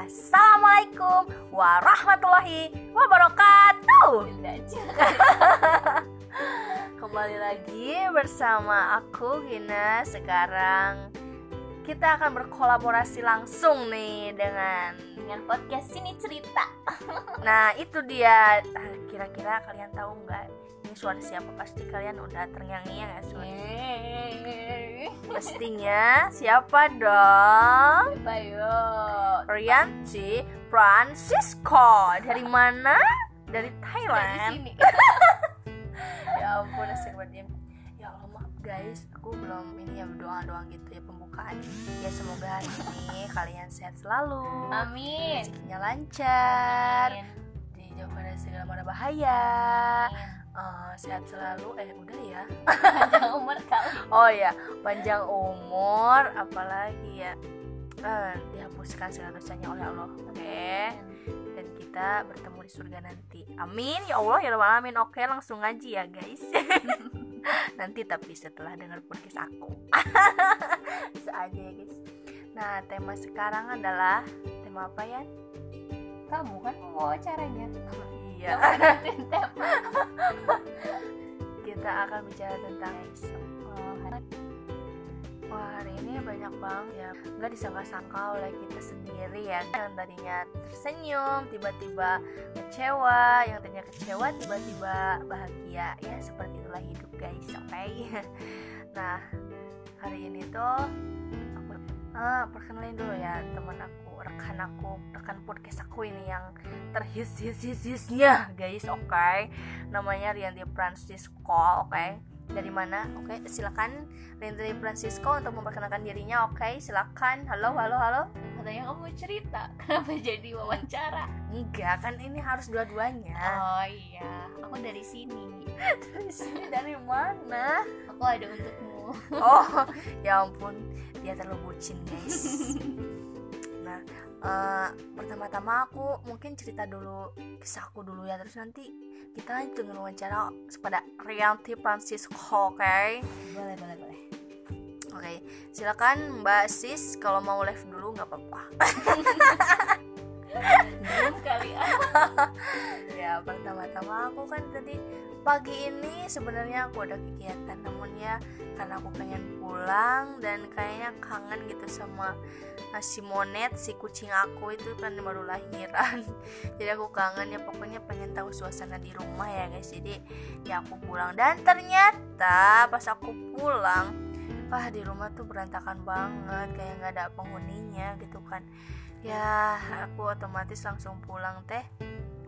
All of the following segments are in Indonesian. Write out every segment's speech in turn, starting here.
Assalamualaikum warahmatullahi wabarakatuh. Kembali lagi bersama aku Gina. Sekarang kita akan berkolaborasi langsung nih dengan dengan podcast sini cerita. Nah itu dia. Ah, Kira-kira kalian tahu nggak ini suara siapa? Pasti kalian udah terngiang-ngiang ya suara. Pastinya siapa dong? Bayo. Rianti Francisco dari mana? Dari Dari Thailand. sini. ya ampun asik banget ya Allah maaf guys aku belum ini ya doa doang gitu ya pembukaan ya semoga hari ini kalian sehat selalu Amin. rezekinya lancar Amin. dijauhkan dari segala mara bahaya Eh, sehat selalu. Eh udah ya. Panjang umur kali. oh ya panjang umur apalagi ya. Eh, dihapuskan segala dosanya oleh Allah. Oke. Dan kita bertemu di surga nanti. Amin. Ya Allah ya Rabbal alamin. Oke langsung ngaji ya guys. Nanti tapi setelah dengar podcast aku. Bisa aja ya guys. Nah tema sekarang adalah tema apa ya? Kamu kan mau wawancaranya. Iya. Kita akan bicara tentang Oh, Wah hari ini banyak banget ya. Nggak disangka-sangka oleh kita sendiri ya. Yang tadinya tersenyum Tiba-tiba kecewa. Yang tadinya kecewa tiba-tiba bahagia. Ya seperti itulah hidup guys. Oke Nah hari ini tuh Aku ah, perkenalin dulu ya teman aku Rekan aku Rekan podcast aku ini yang terhis-his-his-hisnya guys Oke Namanya Rianti Francisco Oke dari mana? Oke, silakan Rendri Francisco untuk memperkenalkan dirinya. Oke, silakan. Halo, halo, halo. Katanya kamu mau cerita. Kenapa jadi wawancara? Enggak, kan ini harus dua-duanya. Oh iya, aku dari sini. Dari sini dari mana? Aku ada untukmu. Oh, ya ampun, dia terlalu bucin, guys. Eh, pertama-tama aku mungkin cerita dulu kisahku dulu ya, terus nanti kita lanjut dengan wawancara kepada Rianti Francisco, oke? Boleh, boleh, boleh. Oke, silakan Mbak Sis kalau mau live dulu nggak apa-apa. Kali ya pertama-tama aku kan tadi pagi ini sebenarnya aku ada kegiatan namun ya karena aku pengen pulang dan kayaknya kangen gitu sama si monet si kucing aku itu kan baru lahiran. Jadi aku kangen ya pokoknya pengen tahu suasana di rumah ya guys. Jadi ya aku pulang. Dan ternyata pas aku pulang wah di rumah tuh berantakan banget kayak nggak ada penghuninya gitu kan. Ya aku otomatis langsung pulang teh.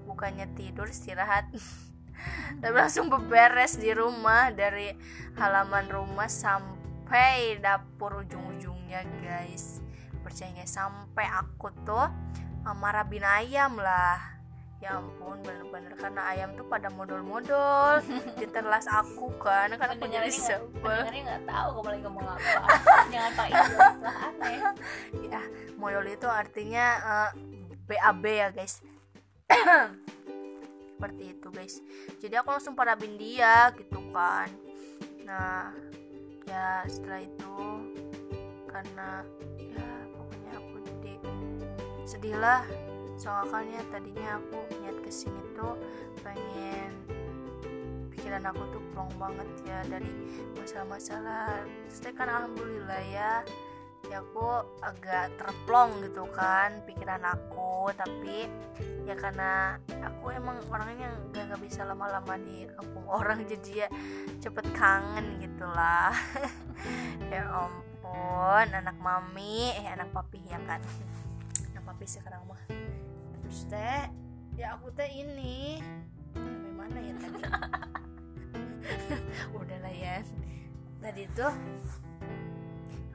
Bukannya tidur istirahat tapi langsung beberes di rumah dari halaman rumah sampai dapur ujung-ujungnya guys percaya nggak sampai aku tuh uh, marabin ayam lah ya ampun bener-bener karena ayam tuh pada modul-modul diterlas aku kan karena aku jadi sebel nggak tahu kamu lagi ngomong apa. Jangan pakai istilah aneh. ya modul itu artinya eh, BAB ya guys seperti itu guys. Jadi aku langsung parabin dia gitu kan. Nah ya setelah itu karena ya pokoknya aku jadi sedih lah soalnya tadinya aku niat ke sini tuh pengen pikiran aku tuh plong banget ya dari masalah-masalah. Terus kan alhamdulillah ya ya aku agak terplong gitu kan pikiran aku. Tapi ya karena aku emang orangnya yang gak, bisa lama-lama di kampung orang jadi ya cepet kangen gitulah ya ampun anak mami eh anak papi ya kan. Anak papi sekarang mah. Terus teh ya aku teh ini. Sampai mana ya tadi udahlah ya. Tadi tuh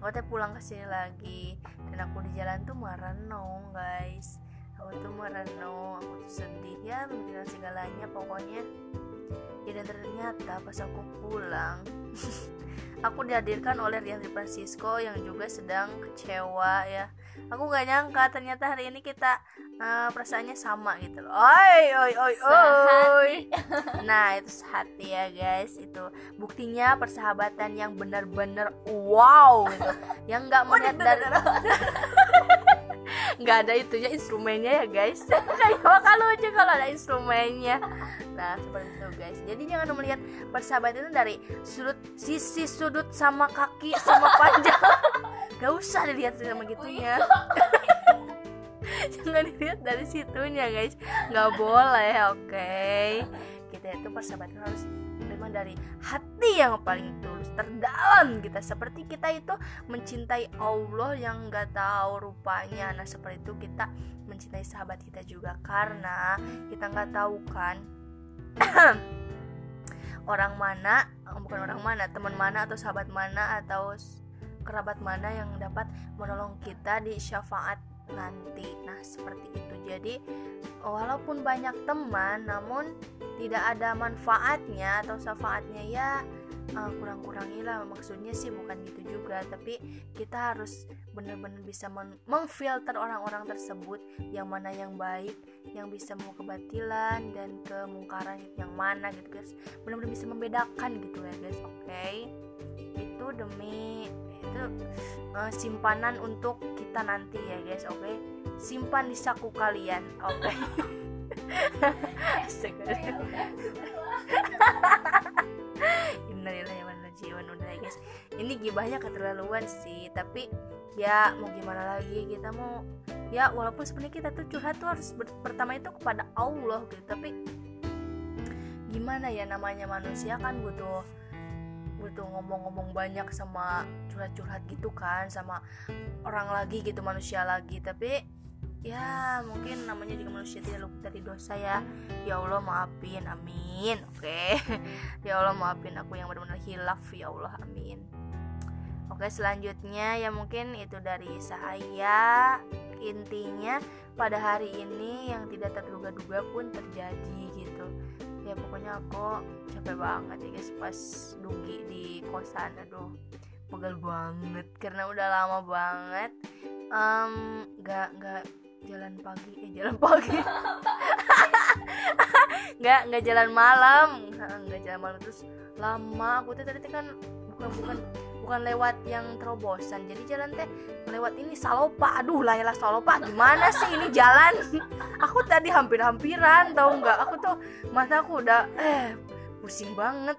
aku teh pulang ke sini lagi. Dan aku di jalan tuh merenung guys. Aku tuh merenung aku tuh sedih ya memikirkan segalanya pokoknya ya dan ternyata pas aku pulang aku dihadirkan oleh Rian Francisco yang juga sedang kecewa ya. Aku gak nyangka ternyata hari ini kita eh, perasaannya sama gitu loh. Oi oi oi oi. Nah itu sehati ya guys. Itu buktinya persahabatan yang benar-benar wow gitu. Yang nggak melihat dari nggak ada itunya instrumennya ya guys. Kayak bakal lucu kalau ada instrumennya. Nah seperti itu guys. Jadi jangan melihat persahabatan itu dari sudut sisi sudut sama kaki sama panjang. Gak usah dilihat sama gitunya. Jangan dilihat dari situnya guys. Nggak boleh oke? Kita itu persahabatan harus dari hati yang paling tulus terdalam kita. Seperti kita itu mencintai Allah yang nggak tahu rupanya. Nah seperti itu kita mencintai sahabat kita juga karena kita nggak tahu kan orang mana bukan orang mana teman mana atau sahabat mana atau kerabat mana yang dapat menolong kita di syafaat nanti. Nah, seperti itu. Jadi, walaupun banyak teman, namun tidak ada manfaatnya atau syafaatnya ya uh, kurang-kurangilah maksudnya sih bukan gitu juga tapi kita harus benar-benar bisa memfilter orang-orang tersebut yang mana yang baik yang bisa mau kebatilan dan kemungkaran yang mana gitu guys benar-benar bisa membedakan gitu ya guys oke okay? Demi itu uh, simpanan untuk kita nanti ya guys oke okay? simpan di saku kalian oke okay? Innalillahi wa udah ya guys ini gibahnya keterlaluan sih tapi ya mau gimana lagi kita mau ya walaupun sebenarnya kita tuh curhat tuh harus pertama itu kepada Allah gitu tapi gimana ya namanya manusia kan butuh butuh ngomong-ngomong banyak sama curhat-curhat gitu kan sama orang lagi gitu manusia lagi. Tapi ya mungkin namanya juga manusia tidak luput dari dosa ya. Ya Allah maafin. Amin. Oke. Okay. ya Allah maafin aku yang benar-benar hilaf. Ya Allah amin. Oke selanjutnya ya mungkin itu dari saya. Intinya pada hari ini yang tidak terduga-duga pun terjadi ya pokoknya aku capek banget ya guys pas dugi di kosan. Aduh pegel banget karena udah lama banget. Um, gak gak jalan pagi eh jalan pagi. Nggak nggak jalan malam. Nggak jalan malam. Terus lama aku tuh tadi kan bukan bukan lewat yang terobosan. Jadi jalan teh lewat ini Salopa. Aduh lah Salopa. Gimana sih ini jalan? Aku tadi hampir-hampiran tau nggak? Aku tuh mata aku udah eh pusing banget.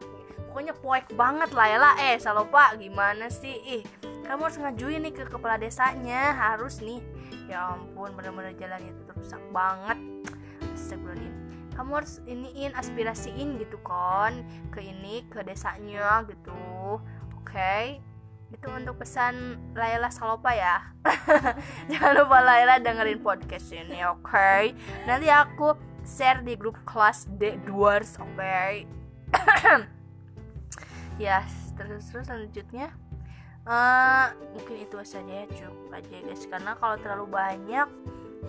Pokoknya poek banget lah ya eh Salopa gimana sih? Ih kamu harus ngajuin nih ke kepala desanya. Harus nih. Ya ampun bener-bener jalan itu rusak banget. Astagfirullahaladzim kamu harus iniin aspirasiin gitu kan ke ini ke desanya gitu oke okay? itu untuk pesan Laila Salopa ya jangan lupa Laila dengerin podcast ini oke okay? nanti aku share di grup kelas D Dwarfs oke okay? ya terus terus selanjutnya uh, mungkin itu saja ya cukup aja guys karena kalau terlalu banyak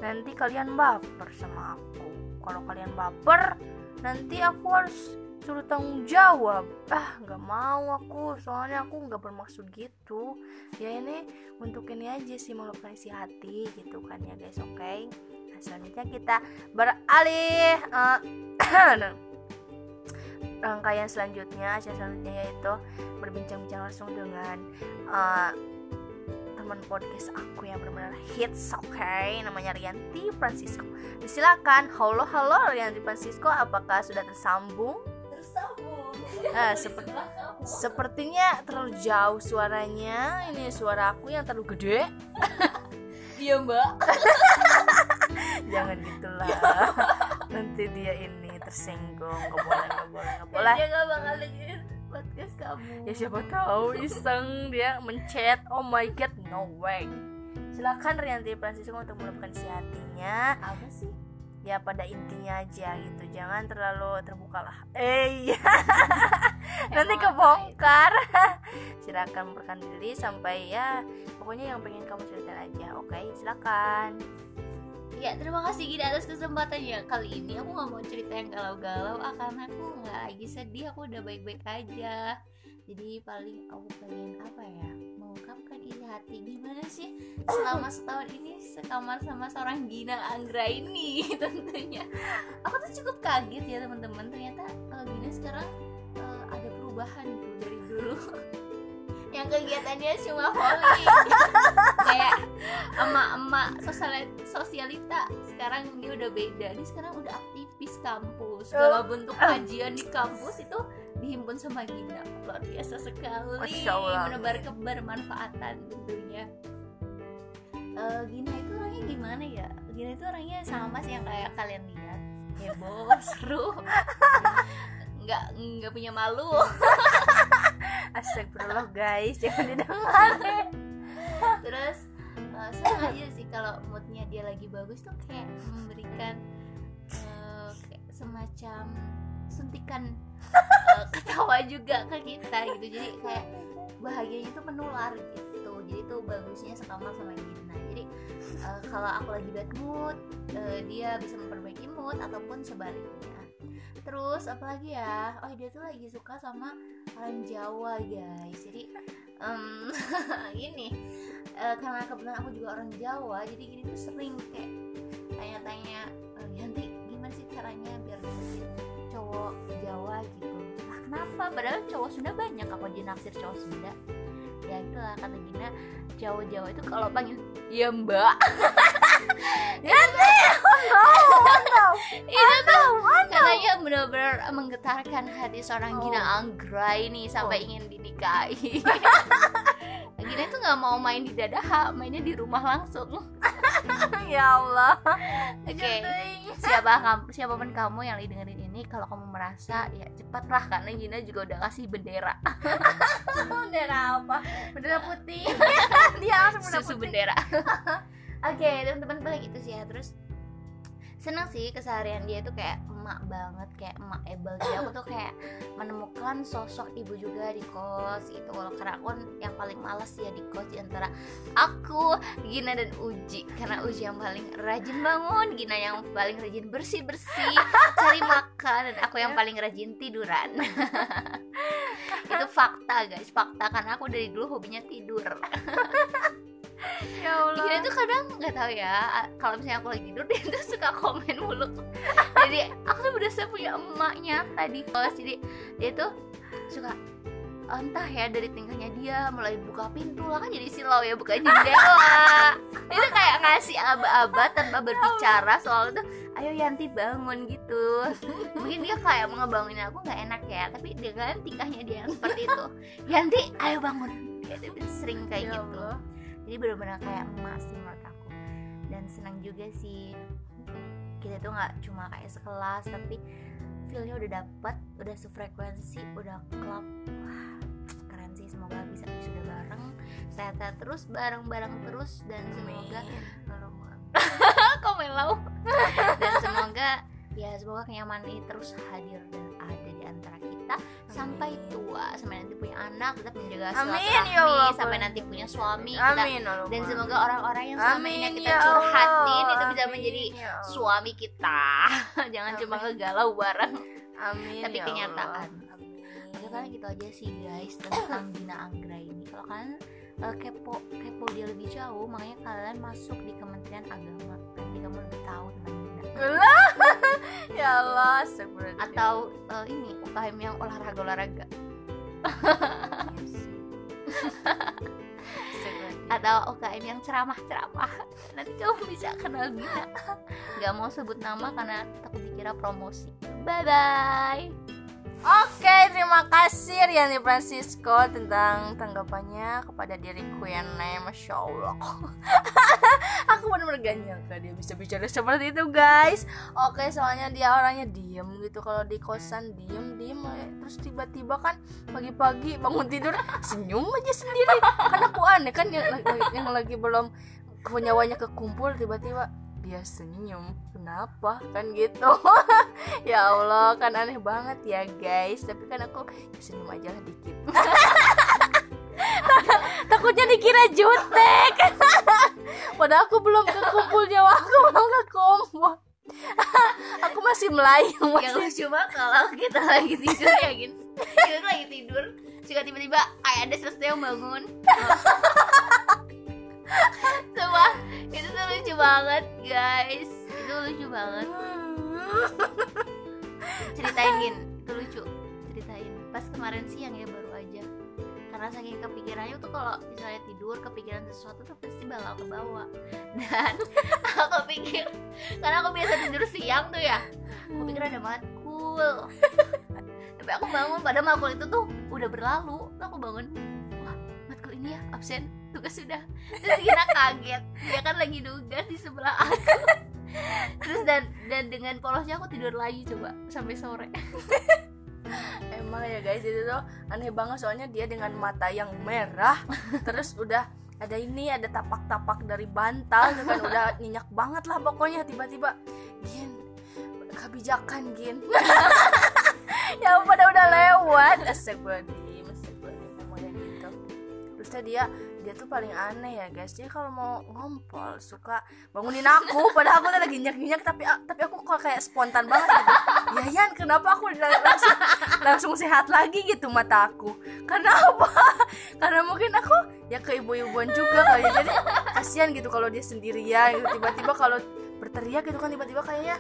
nanti kalian baper sama aku kalau kalian baper nanti aku harus suruh tanggung jawab ah nggak mau aku soalnya aku nggak bermaksud gitu ya ini untuk ini aja sih melupakan isi hati gitu kan ya guys oke okay? nah selanjutnya kita beralih uh, rangkaian selanjutnya acara selanjutnya yaitu berbincang-bincang langsung dengan uh, teman podcast aku yang benar-benar hits oke okay? namanya Rianti Francisco. Silakan halo halo Rianti Francisco apakah sudah tersambung? Tersambung. Uh, seperti sepertinya terlalu jauh suaranya. Ini suara aku yang terlalu gede. Iya mbak. Jangan gitulah. Nanti dia ini tersinggung gak boleh gak boleh gak boleh dia gak bakal dengerin podcast kamu. Ya siapa tahu iseng dia mencet. Oh my god no way. Silakan Rianti Francisco untuk melupakan si hatinya. Apa sih? Ya pada intinya aja gitu. Jangan terlalu terbuka lah. Eh iya. nanti kebongkar. silakan memperkan diri sampai ya pokoknya yang pengen kamu cerita aja oke? Okay, silakan. Ya terima kasih gini atas kesempatannya kali ini. Aku nggak mau cerita yang galau-galau ah karena aku nggak lagi sedih. Aku udah baik-baik aja. Jadi paling aku pengen apa ya mengungkapkan isi hati. Gimana sih selama setahun ini sekamar sama seorang Gina Anggra ini tentunya? Aku tuh cukup kaget ya teman-teman. Ternyata uh, Gina sekarang uh, ada perubahan tuh dari dulu. Yang kegiatannya cuma volley kayak emak-emak sosial- sosialita sekarang dia udah beda. Dia sekarang udah aktivis kampus. Segala bentuk kajian di kampus itu dihimpun sama Gina. Luar biasa sekali. Masya Allah. menebar kebermanfaatan tentunya. Eh, Gina itu orangnya gimana ya? Gina itu orangnya sama sih yang kayak kalian lihat. Heboh seru. Nggak nggak punya malu. Astagfirullah guys. Jangan didengar. Terus uh, senang aja sih kalau moodnya dia lagi bagus tuh kayak memberikan uh, kayak semacam suntikan uh, ketawa juga ke kita gitu. Jadi kayak bahagianya itu menular gitu. Jadi tuh bagusnya sekamar sama Gina jadi uh, kalau aku lagi bad mood uh, dia bisa memperbaiki mood ataupun sebaliknya. Terus apalagi ya? Oh dia tuh lagi suka sama orang Jawa guys. Jadi em, gini eh, karena kebetulan aku juga orang Jawa jadi gini tuh sering kayak tanya-tanya "Eh, nanti gimana sih caranya biar dapetin cowok Jawa gitu. Lah kenapa? Padahal cowok Sunda banyak apa dia naksir cowok Sunda? Ya itulah kata Gina cowok Jawa itu kalau panggil ya mbak. Itu tuh katanya benar-benar menggetarkan hati seorang Oh. Gina Anggra ini sampai Oh. ingin dinikahi. Gina itu nggak mau main di dadaha mainnya di rumah langsung. Ya Allah. Oke. Siapa kamu siapa pun kamu yang lagi dengerin ini kalau kamu merasa ya cepatlah. Karena Gina juga udah kasih bendera. Bendera apa? Bendera putih. Dia langsung bendera susu putih. bendera. Oke teman-teman paling itu sih ya. Terus seneng sih keseharian dia tuh kayak emak banget kayak emak able jadi aku tuh kayak menemukan sosok ibu juga di kos gitu. Kalau karena aku kan yang paling males ya di kos di antara aku Gina dan Uji. Karena Uji yang paling rajin bangun Gina yang paling rajin bersih bersih cari makan dan aku yang paling rajin tiduran. Itu fakta guys. Fakta karena aku dari dulu hobinya tidur ya Allah. Gina tuh kadang nggak tahu ya kalau misalnya aku lagi tidur dia tuh suka komen mulu. Jadi aku tuh berasa punya emaknya tadi kos jadi dia tuh suka entah ya dari tingkahnya dia mulai buka pintu lah kan jadi silau ya buka jendela. Itu kayak ngasih aba-aba tanpa berbicara soal itu ayo Yanti bangun gitu. Mungkin dia kayak mau ngebangunin aku nggak enak ya tapi dengan tingkahnya dia yang seperti itu. Yanti ayo bangun. Dia sering kayak Ya gitu. Allah. Jadi benar-benar kayak emak sih menurut aku. Dan senang juga sih kita tuh nggak cuma kayak sekelas tapi feelnya udah dapet udah sefrekuensi udah klop wah keren sih semoga bisa sudah bareng. Sehat-sehat terus bareng-bareng terus dan semoga kok melau? Dan semoga ya semoga kenyamanan ini terus hadir dan ada di antara kita sampai Amin. tua sampai nanti punya anak tetap menjaga silaturahmi ya sampai nanti punya suami kita amin ya dan semoga orang-orang yang selama ini kita ya curhatin Allah. itu bisa Amin, menjadi ya Allah. suami kita jangan cuma Amin. ngegalau bareng amin tapi ya kenyataan. Amin. Oke kalian gitu aja sih guys tentang Gina Anggra ini kalau kalian eh, kepo kepo dia lebih jauh makanya kalian masuk di Kementerian Agama nanti kamu lebih tahu tentang Allah ya Allah astagfirullahaladzim. atau eh, ini UKM yang olahraga olahraga. Iya atau UKM yang ceramah-ceramah. Nanti kamu bisa kenal Gina nggak mau sebut nama karena takut dikira promosi. Bye bye Oke, terima kasih Riani Francisco tentang tanggapannya kepada diriku yang name Masya Allah. Aku benar-benar gak nyangka dia bisa bicara seperti itu guys. Oke, soalnya dia orangnya diem gitu. Kalau di kosan diem, diem. Terus tiba-tiba kan pagi-pagi bangun tidur senyum aja sendiri. Kan aku aneh kan yang, yang lagi belum nyawanya kekumpul tiba-tiba dia senyum kenapa? Kan gitu. Ya Allah kan aneh banget ya guys. Tapi kan aku ya senyum aja lah dikit. Takutnya dikira jutek. Padahal aku belum kekumpul nyawa aku belum kekumpul aku masih melayang yang masih. lucu mah kalau kita lagi tidur ya gin. Kita lagi tidur suka tiba-tiba kayak ada sesuatu yang bangun coba itu tuh lucu banget guys. Itu lucu banget. Ceritain gin. Itu lucu. Ceritain. Pas kemarin siang ya baru aja. Karena saking kepikirannya tuh kalau misalnya tidur kepikiran sesuatu tuh pasti bakal ke bawah dan aku pikir karena aku biasa tidur siang tuh ya aku pikir ada matkul tapi aku bangun pada matkul itu tuh udah berlalu. Aku bangun wah matkul ini ya absen tugas sudah. Terus Gina kaget. Dia kan lagi nugas di sebelah aku. Terus dan dan dengan polosnya aku tidur lagi coba sampai sore. Emang ya guys itu tuh aneh banget. Soalnya dia dengan mata yang merah terus udah ada ini ada tapak-tapak dari bantal tuh kan udah nyenyak banget lah pokoknya. Tiba-tiba gin kebijakan gin. Ya pada udah lewat. Astagfirullahaladzim astagfirullahaladzim ngomongnya gitu. Terus dia dia tuh paling aneh ya guys. Dia kalau mau ngompol suka bangunin aku. Padahal aku lagi nyenyak-nyenyak tapi tapi aku kok kayak spontan banget gitu. Ya Yan kenapa aku langsung langsung sehat lagi gitu mata aku? Karena apa? Karena mungkin aku ya ke ibu-ibuan juga kali ya. jadi kasihan gitu kalau dia sendirian gitu. Tiba-tiba kalau berteriak gitu kan tiba-tiba kayaknya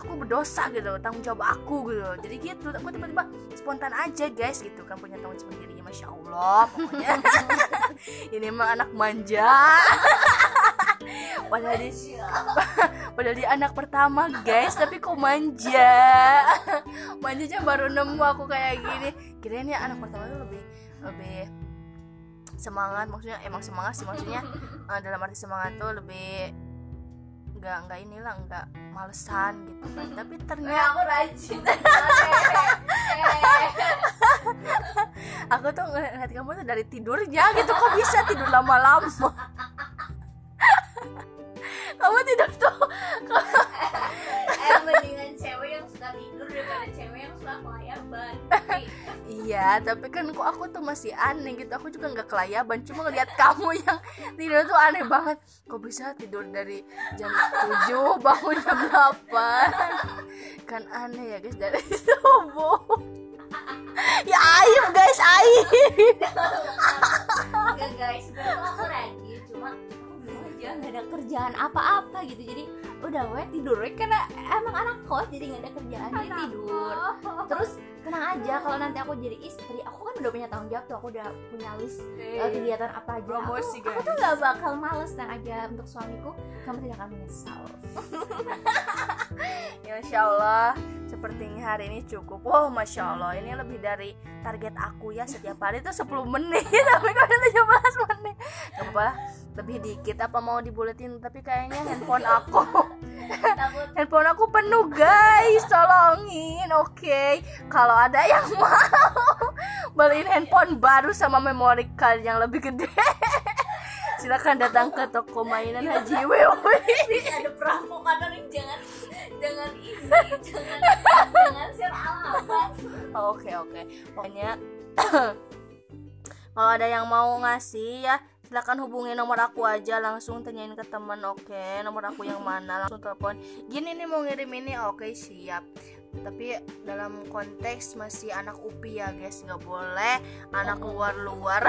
aku berdosa gitu tanggung jawab aku gitu. Jadi gitu aku tiba-tiba spontan aja guys gitu kan punya tanggung jawab sendiri masya allah pokoknya. Ini emang anak manja. Padahal dia padahal dia anak pertama guys tapi kok manja? Manjanya baru nemu aku kayak gini. Kirain ya anak pertama tuh lebih lebih semangat maksudnya emang semangat sih maksudnya eh, dalam arti semangat tuh lebih nggak nggak inilah nggak malesan gitu kan. Tapi ternyata aku rajin. Aku tuh ngeliat kamu tuh dari tidurnya gitu. Kok bisa tidur lama-lama? Kamu tidur tuh iya tapi kan kok aku tuh masih aneh gitu. Aku juga nggak kelayaban cuma ngeliat kamu yang tidur tuh aneh banget. Kok bisa tidur dari jam 7 bangun jam 8 kan aneh ya guys dari subuh. Ya aib guys aib. Enggak guys aku rajin cuma aja nggak ada kerjaan apa-apa gitu. Jadi udah we tidur karena emang anak kos jadi nggak ada kerjaan jadi tidur. terus tenang aja. Kalau nanti aku jadi istri aku kan udah punya tanggung jawab tuh. Aku udah punya list uh, kegiatan apa aja. Aku, Promosi, aku guys. tuh nggak bakal males tenang aja untuk suamiku. Kamu tidak akan menyesal. Ya Masya Allah sepertinya hari ini cukup. Wow Masya Allah. Ini lebih dari target aku ya setiap hari itu 10 menit. Tapi kok udah 17 menit? Gak apa lah lebih dikit. Apa mau dibuletin? Tapi kayaknya handphone aku. Handphone aku penuh guys. Tolongin oke. Kalau ada yang mau beliin handphone baru sama memori card yang lebih gede. Silakan datang ke toko mainan Haji Wewe. Ada perampokan orang jangan jangan ini jangan jangan share alamat. Oke oke. Pokoknya kalau ada yang mau ngasih ya silakan hubungi nomor aku aja langsung tanyain ke teman oke? Nomor aku yang mana? Langsung telepon. Gini nih mau ngirim ini oke siap. Tapi dalam konteks masih anak upi ya guys. Nggak boleh anak luar luar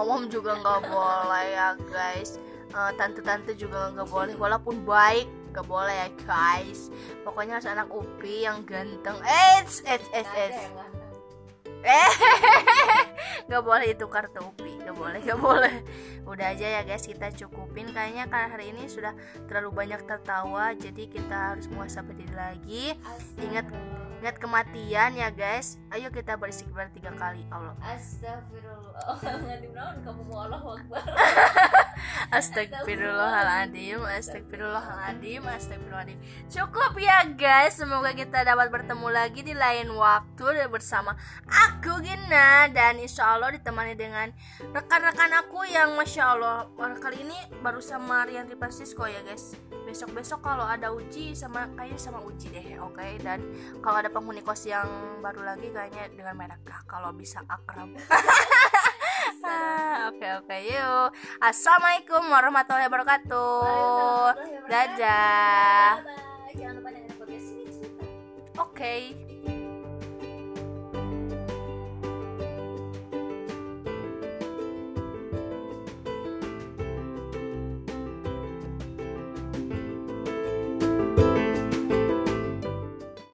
omom juga nggak boleh ya guys. Eh, tante-tante juga nggak boleh walaupun baik nggak boleh ya guys. Pokoknya harus anak upi yang ganteng. Eits eits eits eits. eh nggak boleh itu kartu upi nggak boleh nggak boleh. Udah aja ya guys. Kita cukupin. Kayaknya karena hari ini sudah terlalu banyak tertawa jadi kita harus muasabah diri lagi. Ingat. ingat kematian ya guys. Ayo kita beristighfar tiga kali. Allah. Astagfirullah. Naon kamu mau Allah Akbar Astagfirullahaladzim Astagfirullahaladzim Astagfirullahaladzim. Cukup ya guys. Semoga kita dapat bertemu lagi di lain waktu Bersama aku Gina. Dan insya Allah ditemani dengan Rekan-rekan aku yang Masya Allah Kali ini baru sama Rian Francisco ya guys. Besok-besok kalau ada uji sama Kayaknya sama uji deh Oke? Dan kalau ada penghuni kos yang baru lagi Kayaknya dengan mereka Kalau bisa akrab Oke oke. Yuk. Assalamualaikum warahmatullahi wabarakatuh. Dadah. Jangan lupa dengerin podcast ini cerita. Oke